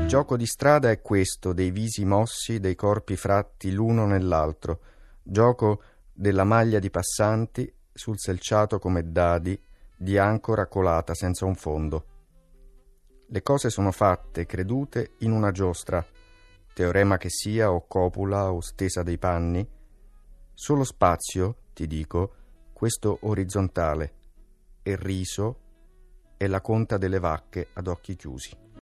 Il gioco di strada è questo, dei visi mossi, dei corpi fratti l'uno nell'altro, gioco della maglia di passanti sul selciato come dadi, di ancora colata senza un fondo. Le cose sono fatte, credute, in una giostra, teorema che sia o copula o stesa dei panni, solo spazio, ti dico, questo orizzontale, e riso è la conta delle vacche ad occhi chiusi.